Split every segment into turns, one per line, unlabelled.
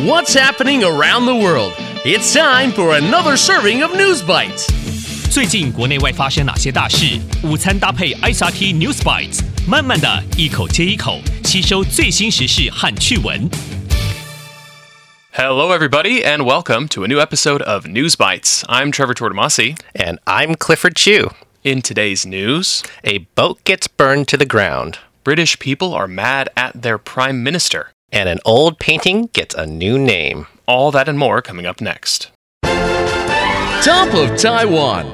What's happening around the world? It's time for another serving of News Bites.
最近国内外发生哪些大事？午餐搭配 ICRT News Bites，慢慢的一口接一口吸收最新时事和趣闻。
Hello, everybody, and welcome to a new episode of News Bites. I'm Trevor Tortomasi.
And I'm Clifford Chu.
In today's news,
a boat gets burned to the ground.
British people are mad at their prime minister
and an old painting gets a new name.
All that and more coming up next.
Top of Taiwan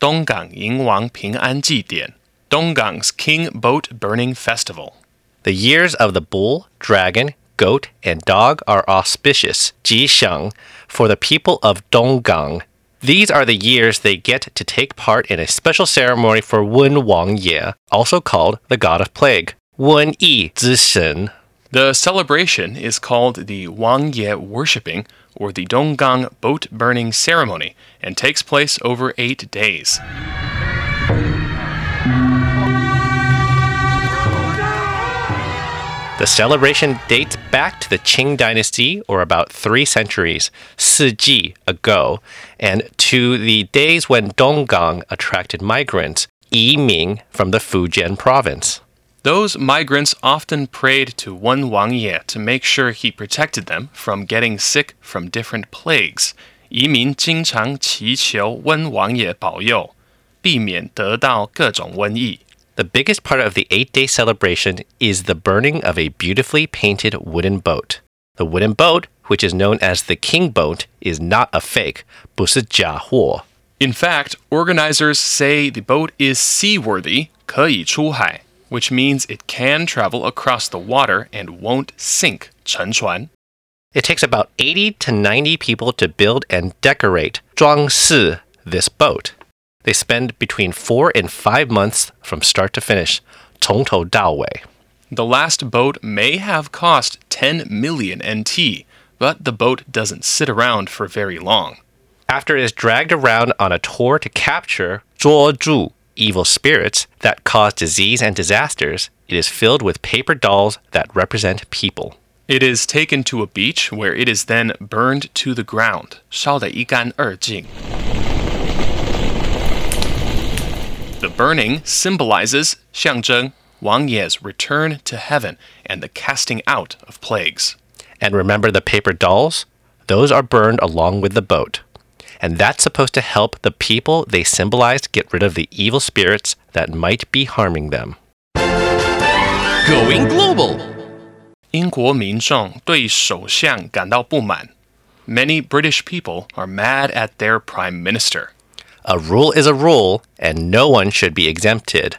Donggang Yingwang Ping An Ji Donggang's King Boat Burning Festival.
The years of the bull, dragon, goat, and dog are auspicious, Ji Sheng, for the people of Donggang. These are the years they get to take part in a special ceremony for Wen Wang Ye, also called the god of plague, Wen Yi Zishen,
the celebration is called the Wang Ye Worshipping, or the Donggang Boat Burning Ceremony, and takes place over eight days.
The celebration dates back to the Qing dynasty, or about three centuries, Siji ago, and to the days when Donggang attracted migrants, Yiming from the Fujian province.
Those migrants often prayed to Wen Wang Ye to make sure he protected them from getting sick from different plagues. 移民经常祈求温王爷保佑，避免得到各种瘟疫。
The biggest part of the eight day celebration is the burning of a beautifully painted wooden boat. The wooden boat, which is known as the king boat, is not a fake, 不是假货.
In fact, organizers say the boat is seaworthy, 可以出海, which means it can travel across the water and won't sink, 沉船.
It takes about 80 to 90 people to build and decorate 装饰 this boat. They spend between four and five months from start to finish, 从头到尾.
The last boat may have cost 10 million NT, but the boat doesn't sit around for very long.
After it is dragged around on a tour to capture 捉住 evil spirits that cause disease and disasters, it is filled with paper dolls that represent people.
It is taken to a beach where it is then burned to the ground. 烧得一干二净. The burning symbolizes 象征 Wang Ye's return to heaven and the casting out of plagues.
And remember the paper dolls? Those are burned along with the boat. And that's supposed to help the people they symbolized get rid of the evil spirits that might be harming them.
Going global.
英国民众对首相感到不满. Many British people are mad at their prime minister.
A rule is a rule, and no one should be exempted.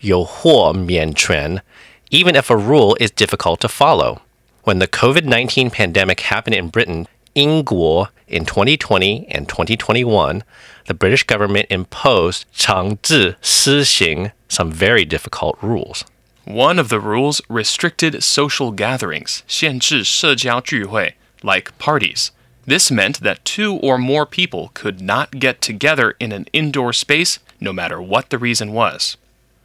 有祸免权, even if a rule is difficult to follow. When the COVID 19 pandemic happened in Britain, 英国 in 2020 and 2021, the British government imposed 强制施行 some very difficult rules.
One of the rules restricted social gatherings, 限制社交聚会, like parties. This meant that two or more people could not get together in an indoor space, no matter what the reason was.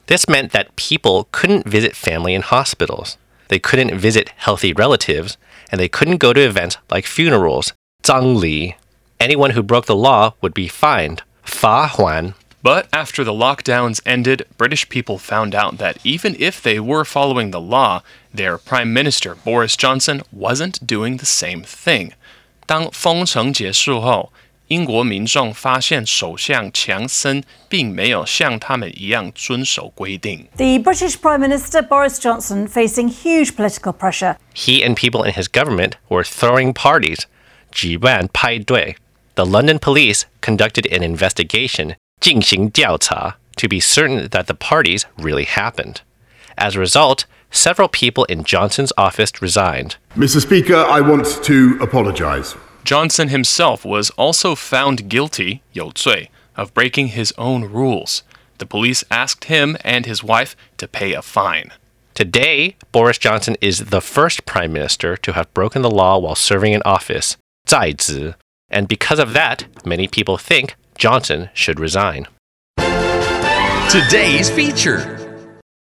This meant that people couldn't visit family in hospitals. They couldn't visit healthy relatives, and they couldn't go to events like funerals, 葬礼. Anyone who broke the law would be fined, 罚款.
But after the lockdowns ended, British people found out that even if they were following the law, their Prime Minister Boris Johnson wasn't doing the same thing. 当封城结束后，英国民众发现首相强森并没有像他们一样遵守规定。
The British Prime Minister Boris Johnson facing huge political pressure.
He and people in his government were throwing parties, 举办派对. The London police conducted an investigation, 进行调查, to be certain that the parties really happened. As a result, several people in Johnson's office resigned.
Mr. Speaker, I want to apologise.
Johnson himself was also found guilty, 有罪, of breaking his own rules. The police asked him and his wife to pay a fine.
Today, Boris Johnson is the first prime minister to have broken the law while serving in office, 在职, and because of that, many people think Johnson should resign.
Today's feature.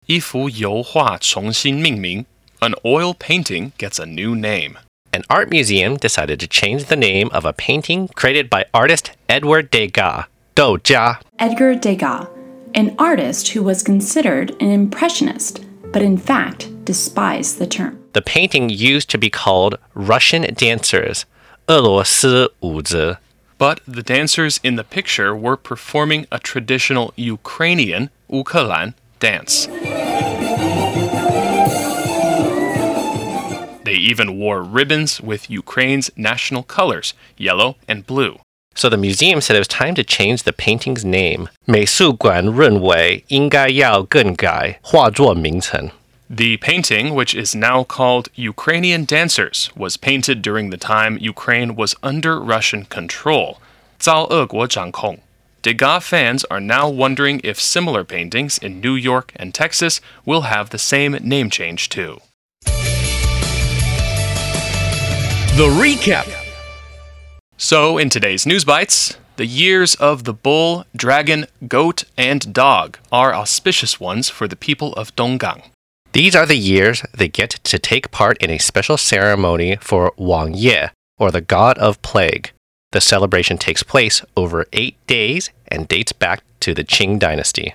一幅油画重新命名. An oil painting gets a new name.
an art museum decided to change the name of a painting created by artist Edward Degas, Dou Jia.
Edgar Degas, an artist who was considered an impressionist, but in fact despised the term.
The painting used to be called Russian Dancers, 俄罗斯舞子.
But the dancers in the picture were performing a traditional Ukrainian, Ukhalan, dance. They even wore ribbons with Ukraine's national colors, yellow and blue.
So the museum said it was time to change the painting's name. 美术馆认为应该要更改画作名称。
The painting, which is now called Ukrainian Dancers, was painted during the time Ukraine was under Russian control. 遭俄国掌控. Degas fans are now wondering if similar paintings in New York and Texas will have the same name change too.
The recap.
So, in today's News Bites, the years of the bull, dragon, goat, and dog are auspicious ones for the people of Donggang.
These are the years they get to take part in a special ceremony for Wang Ye, or the god of plague. The celebration takes place over eight days and dates back to the Qing dynasty.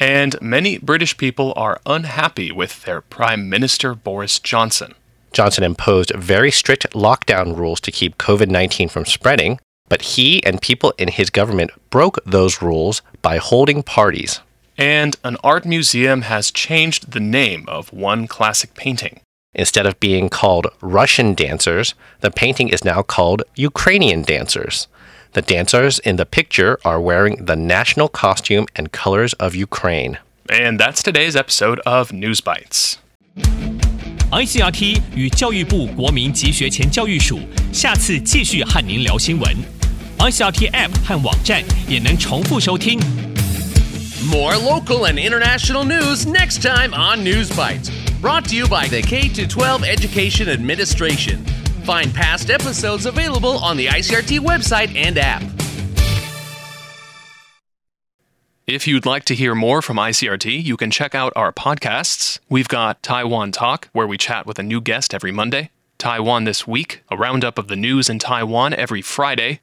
And many British people are unhappy with their Prime Minister Boris Johnson.
Johnson imposed very strict lockdown rules to keep COVID 19 from spreading, but he and people in his government broke those rules by holding parties
And an art museum has changed the name of one classic painting.
Instead of being called Russian dancers, the painting is now called Ukrainian dancers. The dancers in the picture are wearing the national costume and colors of Ukraine.
And that's today's episode of News Bites.
ICRT 与教育部国民及学前教育署下次继续和您聊新闻。ICRT App 和网站也能重复收听。
more local and international news next time on News Bites. Brought to you by the K 12 Education Administration. Find past episodes available on the ICRT website and app.
If you'd like to hear more from ICRT, you can check out our podcasts. We've got Taiwan Talk, where we chat with a new guest every Monday, Taiwan This Week, a roundup of the news in Taiwan every Friday,